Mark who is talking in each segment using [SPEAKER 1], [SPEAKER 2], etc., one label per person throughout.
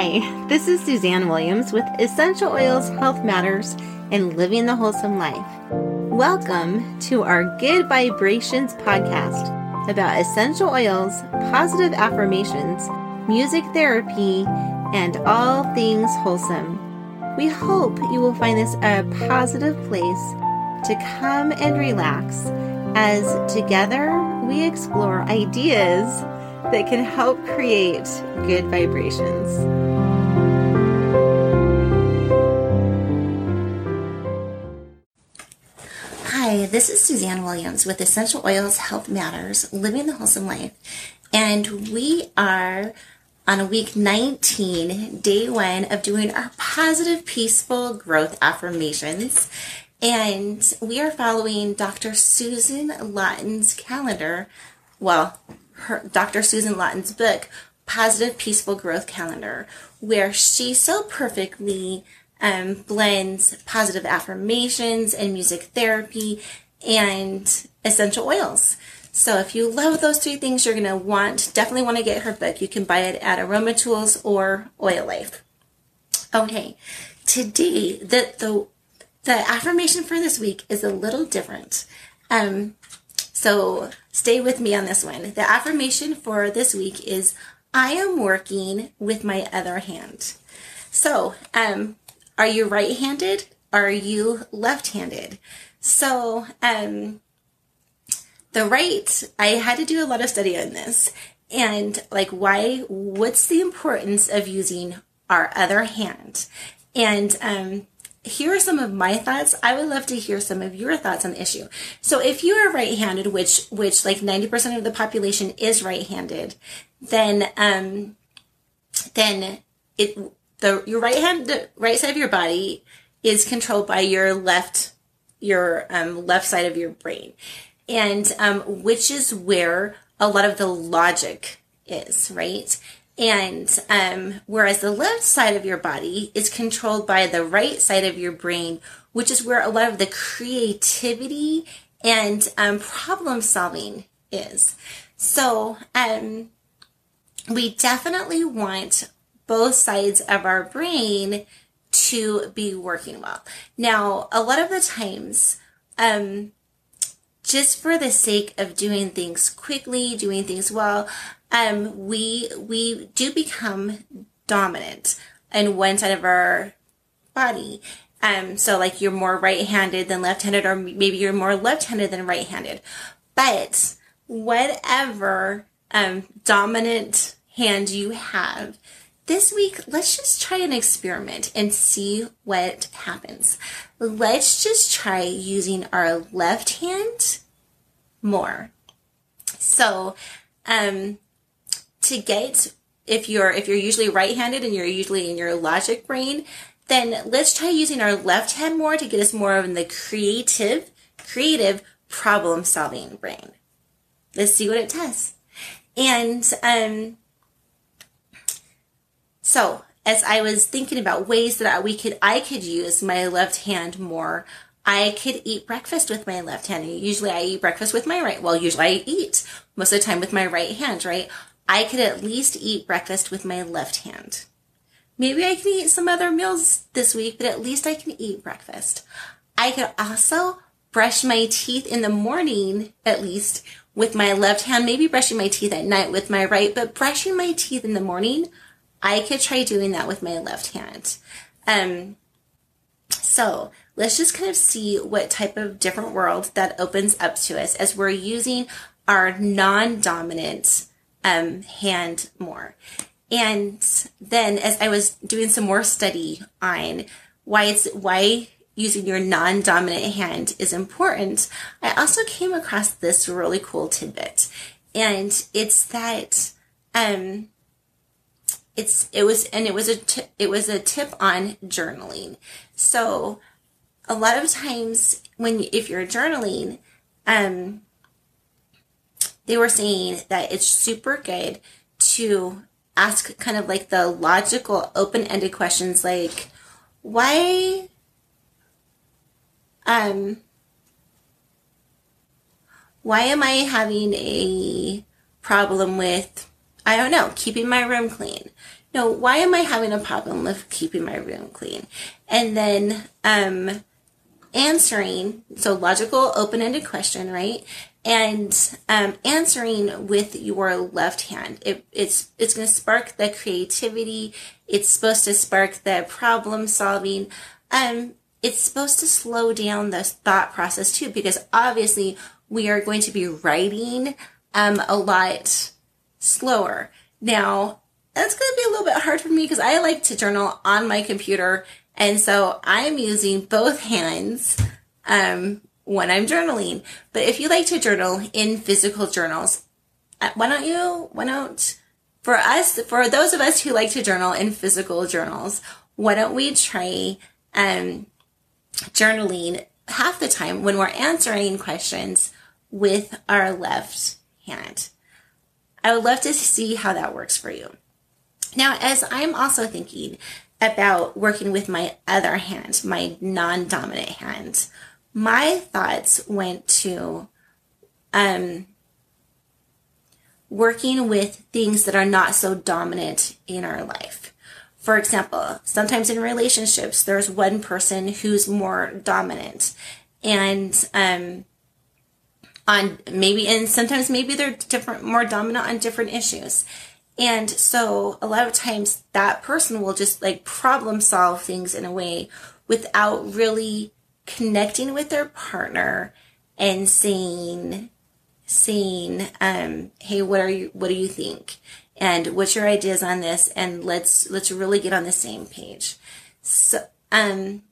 [SPEAKER 1] Hi, this is Suzanne Williams with Essential Oils Health Matters and Living the Wholesome Life. Welcome to our Good Vibrations podcast about essential oils, positive affirmations, music therapy, and all things wholesome. We hope you will find this a positive place to come and relax as together we explore ideas that can help create good vibrations.
[SPEAKER 2] Hi, this is Suzanne Williams with Essential Oils Health Matters Living the Wholesome Life. And we are on week 19, day one of doing our positive, peaceful growth affirmations. And we are following Dr. Susan Lawton's calendar. Well, her Dr. Susan Lawton's book, Positive Peaceful Growth Calendar, where she so perfectly um, blends positive affirmations and music therapy and essential oils. So if you love those three things, you're going to want, definitely want to get her book. You can buy it at Aroma Tools or Oil Life. Okay. Today, the, the, the affirmation for this week is a little different. Um, so stay with me on this one. The affirmation for this week is I am working with my other hand. So, um, are you right handed? Are you left handed? So, um, the right, I had to do a lot of study on this and like why, what's the importance of using our other hand? And, um, here are some of my thoughts. I would love to hear some of your thoughts on the issue. So if you are right-handed, which which like 90% of the population is right-handed, then um then it the your right hand the right side of your body is controlled by your left your um, left side of your brain. And um, which is where a lot of the logic is, right? And um, whereas the left side of your body is controlled by the right side of your brain, which is where a lot of the creativity and um, problem solving is. So um, we definitely want both sides of our brain to be working well. Now, a lot of the times, um, just for the sake of doing things quickly, doing things well, um, we we do become dominant in one side of our body. Um, so like you're more right-handed than left-handed, or maybe you're more left-handed than right-handed. But whatever um, dominant hand you have, this week, let's just try an experiment and see what happens. Let's just try using our left hand more. So, um, to get if you're if you're usually right-handed and you're usually in your logic brain, then let's try using our left hand more to get us more in the creative, creative problem solving brain. Let's see what it does. And um, so as I was thinking about ways that we could I could use my left hand more, I could eat breakfast with my left hand. Usually I eat breakfast with my right. Well, usually I eat most of the time with my right hand, right? I could at least eat breakfast with my left hand. Maybe I can eat some other meals this week, but at least I can eat breakfast. I could also brush my teeth in the morning, at least with my left hand, maybe brushing my teeth at night with my right, but brushing my teeth in the morning, I could try doing that with my left hand. Um, so let's just kind of see what type of different world that opens up to us as we're using our non-dominant um, hand more. And then as I was doing some more study on why it's why using your non-dominant hand is important, I also came across this really cool tidbit. And it's that um it's it was and it was a t- it was a tip on journaling. So a lot of times when if you're journaling, um they were saying that it's super good to ask kind of like the logical, open ended questions like, why, um, why am I having a problem with, I don't know, keeping my room clean? know, why am I having a problem with keeping my room clean? And then um, answering, so logical, open ended question, right? And um, answering with your left hand. It, it's it's going to spark the creativity. It's supposed to spark the problem solving. Um, it's supposed to slow down the thought process too, because obviously we are going to be writing um, a lot slower. Now, that's going to be a little bit hard for me because I like to journal on my computer. And so I'm using both hands um, when I'm journaling. But if you like to journal in physical journals, uh, why don't you, why don't, for us, for those of us who like to journal in physical journals, why don't we try um, journaling half the time when we're answering questions with our left hand? I would love to see how that works for you. Now, as I'm also thinking about working with my other hand, my non dominant hand, my thoughts went to um, working with things that are not so dominant in our life. For example, sometimes in relationships, there's one person who's more dominant. And um, on maybe, and sometimes maybe they're different, more dominant on different issues. And so a lot of times that person will just like problem solve things in a way without really connecting with their partner and saying, saying, um, hey, what are you, what do you think? And what's your ideas on this? And let's, let's really get on the same page. So, um,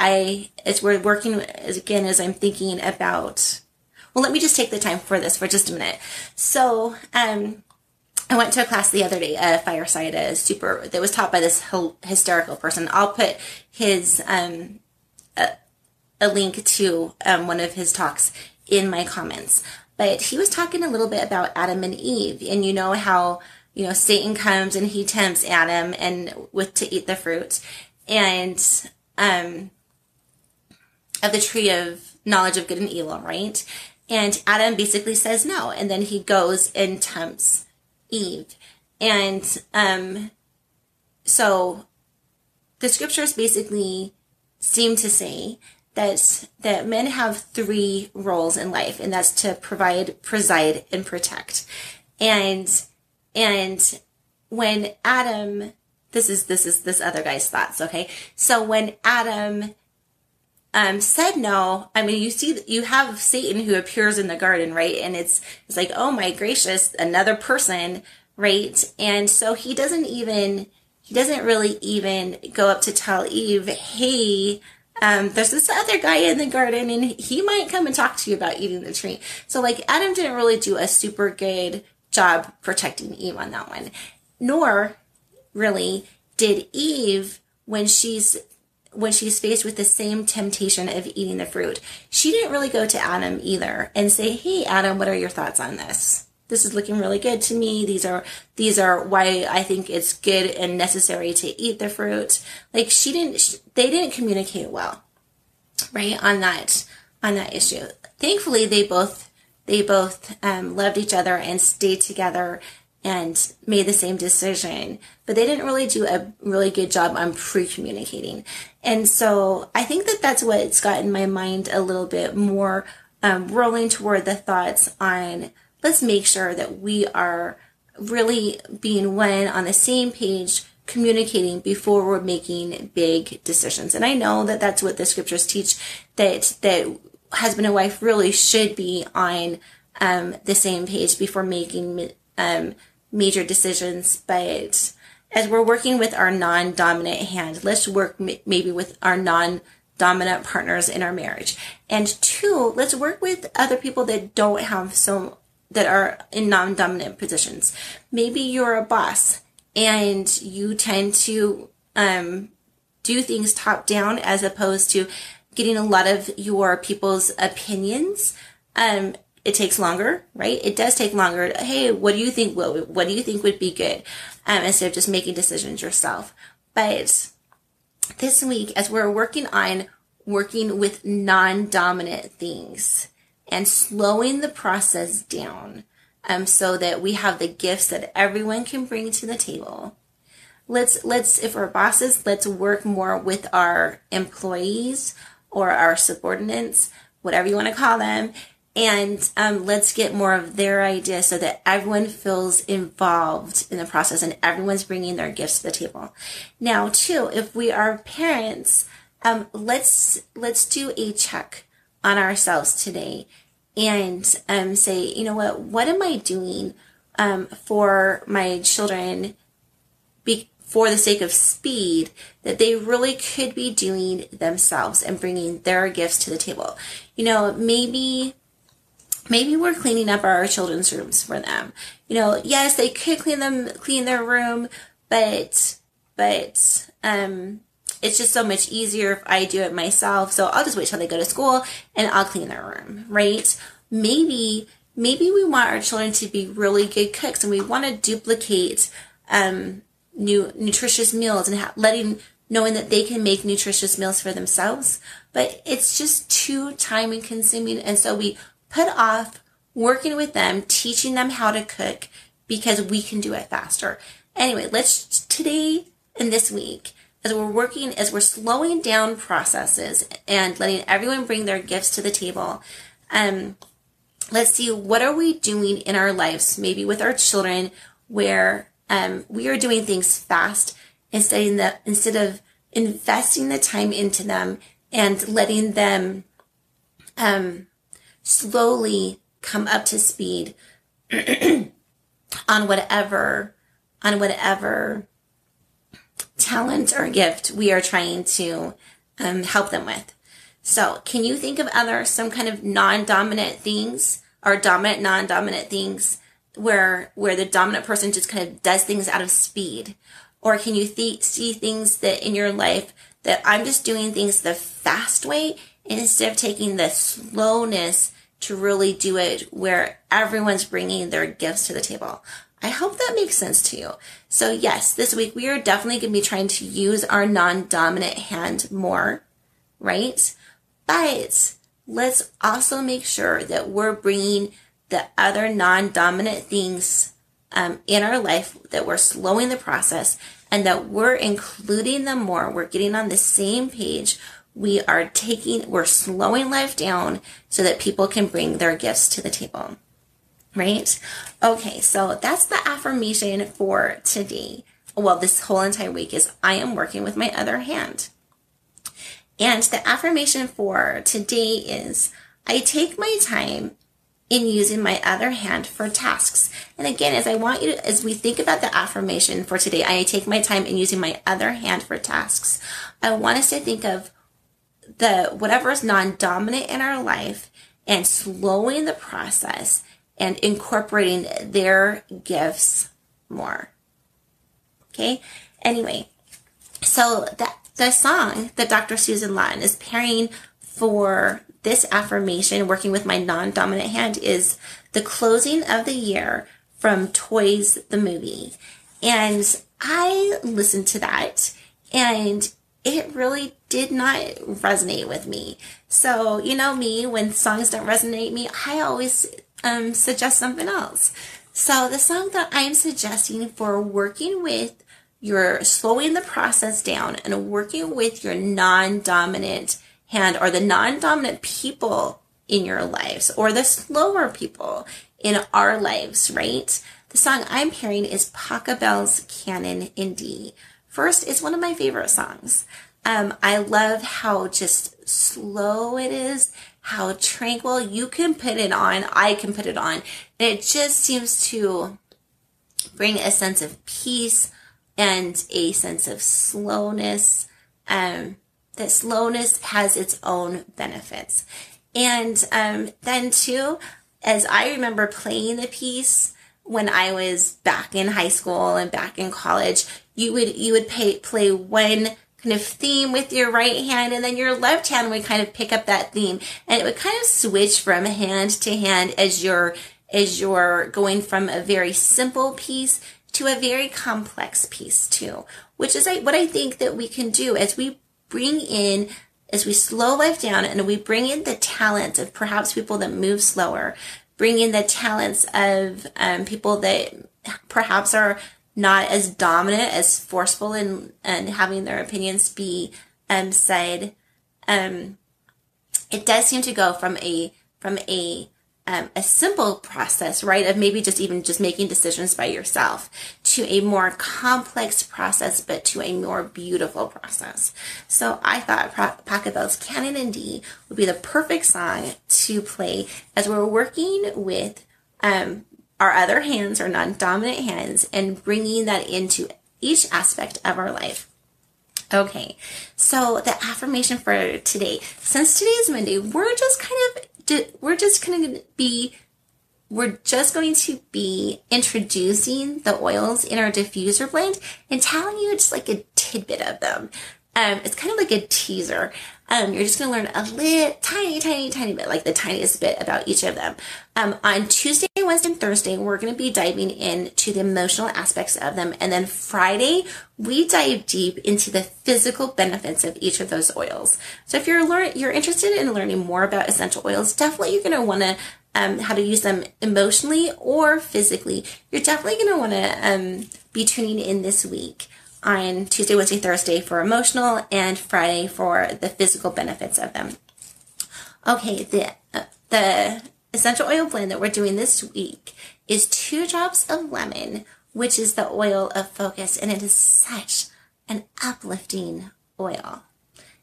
[SPEAKER 2] I, as we're working as again, as I'm thinking about, well, let me just take the time for this for just a minute. So, um, I went to a class the other day, a fireside, a super that was taught by this hysterical person. I'll put his um, a, a link to um, one of his talks in my comments. But he was talking a little bit about Adam and Eve, and you know how you know Satan comes and he tempts Adam and with to eat the fruit, and um, of the tree of knowledge of good and evil, right? And Adam basically says no, and then he goes and tempts Eve. And um, so the scriptures basically seem to say that that men have three roles in life, and that's to provide, preside, and protect. And and when Adam this is this is this other guy's thoughts, okay? So when Adam um, said no, I mean, you see, you have Satan who appears in the garden, right? And it's, it's like, oh my gracious, another person, right? And so he doesn't even, he doesn't really even go up to tell Eve, hey, um, there's this other guy in the garden and he might come and talk to you about eating the tree. So like Adam didn't really do a super good job protecting Eve on that one. Nor really did Eve when she's when she's faced with the same temptation of eating the fruit, she didn't really go to Adam either and say, "Hey Adam, what are your thoughts on this? This is looking really good to me. These are these are why I think it's good and necessary to eat the fruit." Like she didn't they didn't communicate well. Right? On that on that issue. Thankfully, they both they both um, loved each other and stayed together and made the same decision, but they didn't really do a really good job on pre-communicating. And so I think that that's what's gotten my mind a little bit more um, rolling toward the thoughts on let's make sure that we are really being one on the same page communicating before we're making big decisions. And I know that that's what the scriptures teach that that husband and wife really should be on um, the same page before making um, major decisions, but as we're working with our non-dominant hand, let's work m- maybe with our non-dominant partners in our marriage. And two, let's work with other people that don't have so that are in non-dominant positions. Maybe you're a boss and you tend to um, do things top down as opposed to getting a lot of your people's opinions um, it takes longer, right? It does take longer. Hey, what do you think? What, what do you think would be good? Um, instead of just making decisions yourself. But this week, as we're working on working with non-dominant things and slowing the process down, um, so that we have the gifts that everyone can bring to the table. let's let's if we're bosses, let's work more with our employees or our subordinates, whatever you want to call them, and um, let's get more of their ideas so that everyone feels involved in the process and everyone's bringing their gifts to the table. Now, too, if we are parents, um, let's let's do a check on ourselves today and um, say, you know what, what am I doing um, for my children? Be- for the sake of speed that they really could be doing themselves and bringing their gifts to the table. You know, maybe maybe we're cleaning up our children's rooms for them. You know, yes, they could clean them clean their room, but but um it's just so much easier if I do it myself. So I'll just wait till they go to school and I'll clean their room, right? Maybe maybe we want our children to be really good cooks and we want to duplicate um new nutritious meals and ha- letting knowing that they can make nutritious meals for themselves but it's just too time consuming and so we put off working with them teaching them how to cook because we can do it faster. Anyway let's today and this week as we're working as we're slowing down processes and letting everyone bring their gifts to the table um let's see what are we doing in our lives maybe with our children where um, we are doing things fast instead of, instead of investing the time into them and letting them um, slowly come up to speed on whatever on whatever talent or gift we are trying to um, help them with. So, can you think of other some kind of non-dominant things or dominant non-dominant things where where the dominant person just kind of does things out of speed or can you th- see things that in your life that i'm just doing things the fast way instead of taking the slowness to really do it where everyone's bringing their gifts to the table i hope that makes sense to you so yes this week we are definitely going to be trying to use our non-dominant hand more right but let's also make sure that we're bringing the other non dominant things um, in our life, that we're slowing the process and that we're including them more. We're getting on the same page. We are taking, we're slowing life down so that people can bring their gifts to the table. Right? Okay, so that's the affirmation for today. Well, this whole entire week is I am working with my other hand. And the affirmation for today is I take my time in using my other hand for tasks. And again, as I want you to, as we think about the affirmation for today, I take my time in using my other hand for tasks. I want us to think of the whatever is non-dominant in our life and slowing the process and incorporating their gifts more. Okay. Anyway, so that the song that Dr. Susan Lawton is pairing for this affirmation, working with my non dominant hand, is the closing of the year from Toys the movie. And I listened to that and it really did not resonate with me. So, you know me, when songs don't resonate me, I always um, suggest something else. So, the song that I'm suggesting for working with your slowing the process down and working with your non dominant hand or the non-dominant people in your lives or the slower people in our lives, right? The song I'm hearing is Pachelbel's Canon in D. First, it's one of my favorite songs. Um, I love how just slow it is, how tranquil you can put it on. I can put it on. And it just seems to bring a sense of peace and a sense of slowness. Um, that slowness has its own benefits. And um, then, too, as I remember playing the piece when I was back in high school and back in college, you would you would pay, play one kind of theme with your right hand, and then your left hand would kind of pick up that theme, and it would kind of switch from hand to hand as you're as you're going from a very simple piece to a very complex piece too, which is what I think that we can do as we bring in as we slow life down and we bring in the talents of perhaps people that move slower, bring in the talents of um, people that perhaps are not as dominant, as forceful and and having their opinions be um, said. Um, it does seem to go from a from a um, a simple process, right, of maybe just even just making decisions by yourself to a more complex process, but to a more beautiful process. So I thought Pachelbel's Canon in D would be the perfect song to play as we're working with um, our other hands, our non-dominant hands, and bringing that into each aspect of our life. Okay, so the affirmation for today, since today is Monday, we're just kind of, we're just going to be, we're just going to be introducing the oils in our diffuser blend and telling you just like a tidbit of them. Um, it's kind of like a teaser. Um, you're just going to learn a little, tiny, tiny, tiny bit, like the tiniest bit about each of them. Um, on Tuesday, Wednesday, and Thursday, we're going to be diving into the emotional aspects of them. And then Friday, we dive deep into the physical benefits of each of those oils. So if you're learn, you're interested in learning more about essential oils, definitely you're going to want to um, how to use them emotionally or physically. You're definitely going to want to um, be tuning in this week on Tuesday, Wednesday, Thursday for emotional and Friday for the physical benefits of them. Okay, the uh, the essential oil blend that we're doing this week is two drops of lemon, which is the oil of focus, and it is such an uplifting oil.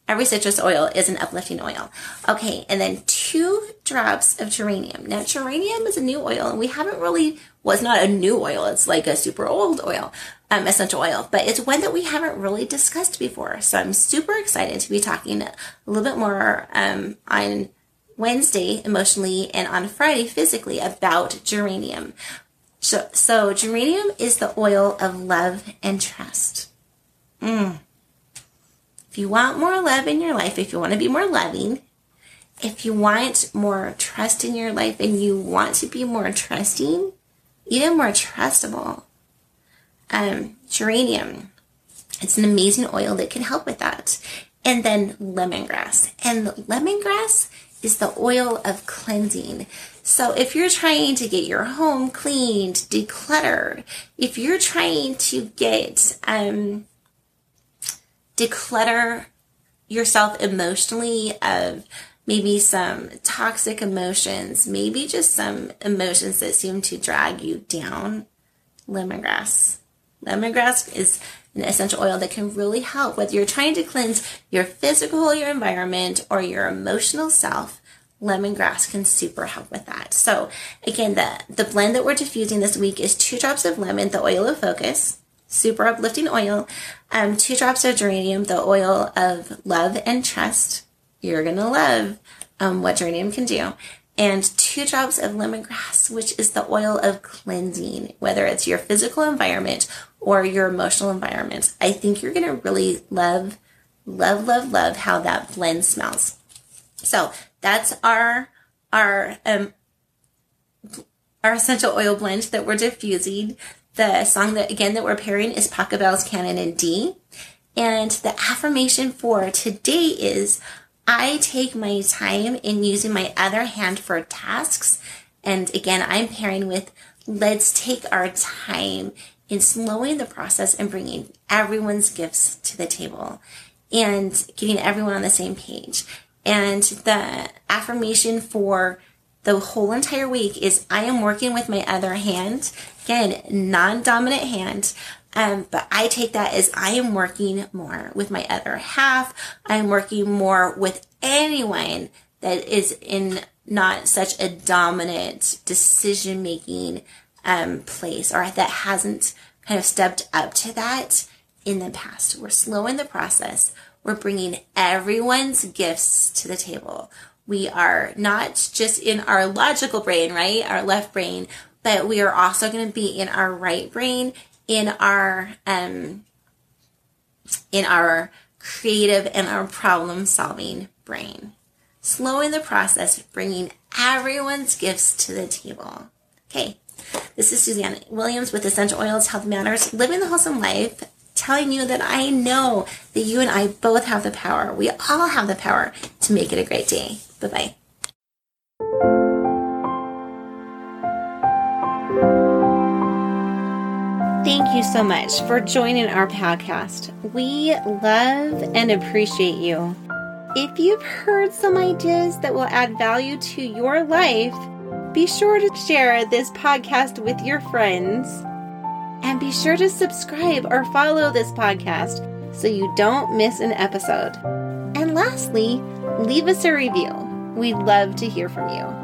[SPEAKER 2] Every citrus oil is an uplifting oil. Okay, and then two drops of geranium. Now, geranium is a new oil, and we haven't really was well, not a new oil. It's like a super old oil, um, essential oil, but it's one that we haven't really discussed before. So I'm super excited to be talking a little bit more um, on Wednesday emotionally and on Friday physically about geranium. So, so geranium is the oil of love and trust. Mm. If you want more love in your life, if you want to be more loving, if you want more trust in your life and you want to be more trusting, even more trustable. Um, geranium. It's an amazing oil that can help with that. And then lemongrass. And lemongrass is the oil of cleansing. So if you're trying to get your home cleaned, decluttered, if you're trying to get, um, declutter yourself emotionally of maybe some toxic emotions, maybe just some emotions that seem to drag you down. Lemongrass. Lemongrass is an essential oil that can really help whether you're trying to cleanse your physical, your environment, or your emotional self. Lemongrass can super help with that. So again, the, the blend that we're diffusing this week is two drops of lemon, the oil of focus, super uplifting oil, um, two drops of geranium, the oil of love and trust, you're going to love um, what geranium can do. And two drops of lemongrass, which is the oil of cleansing, whether it's your physical environment or your emotional environment. I think you're going to really love, love, love, love how that blend smells. So that's our, our, um, our essential oil blend that we're diffusing. The song that, again, that we're pairing is Pachelbel's Canon in D. And the affirmation for today is, I take my time in using my other hand for tasks. And again, I'm pairing with let's take our time in slowing the process and bringing everyone's gifts to the table and getting everyone on the same page. And the affirmation for the whole entire week is I am working with my other hand. Again, non-dominant hand. Um, but I take that as I am working more with my other half. I'm working more with anyone that is in not such a dominant decision making um, place or that hasn't kind of stepped up to that in the past. We're slowing the process. We're bringing everyone's gifts to the table. We are not just in our logical brain, right? Our left brain, but we are also going to be in our right brain in our um, in our creative and our problem solving brain. Slowing the process, bringing everyone's gifts to the table. Okay, this is Suzanne Williams with Essential Oils Health Matters, living the wholesome life, telling you that I know that you and I both have the power. We all have the power to make it a great day. Bye bye.
[SPEAKER 1] Thank you so much for joining our podcast. We love and appreciate you. If you've heard some ideas that will add value to your life, be sure to share this podcast with your friends. And be sure to subscribe or follow this podcast so you don't miss an episode. And lastly, leave us a review. We'd love to hear from you.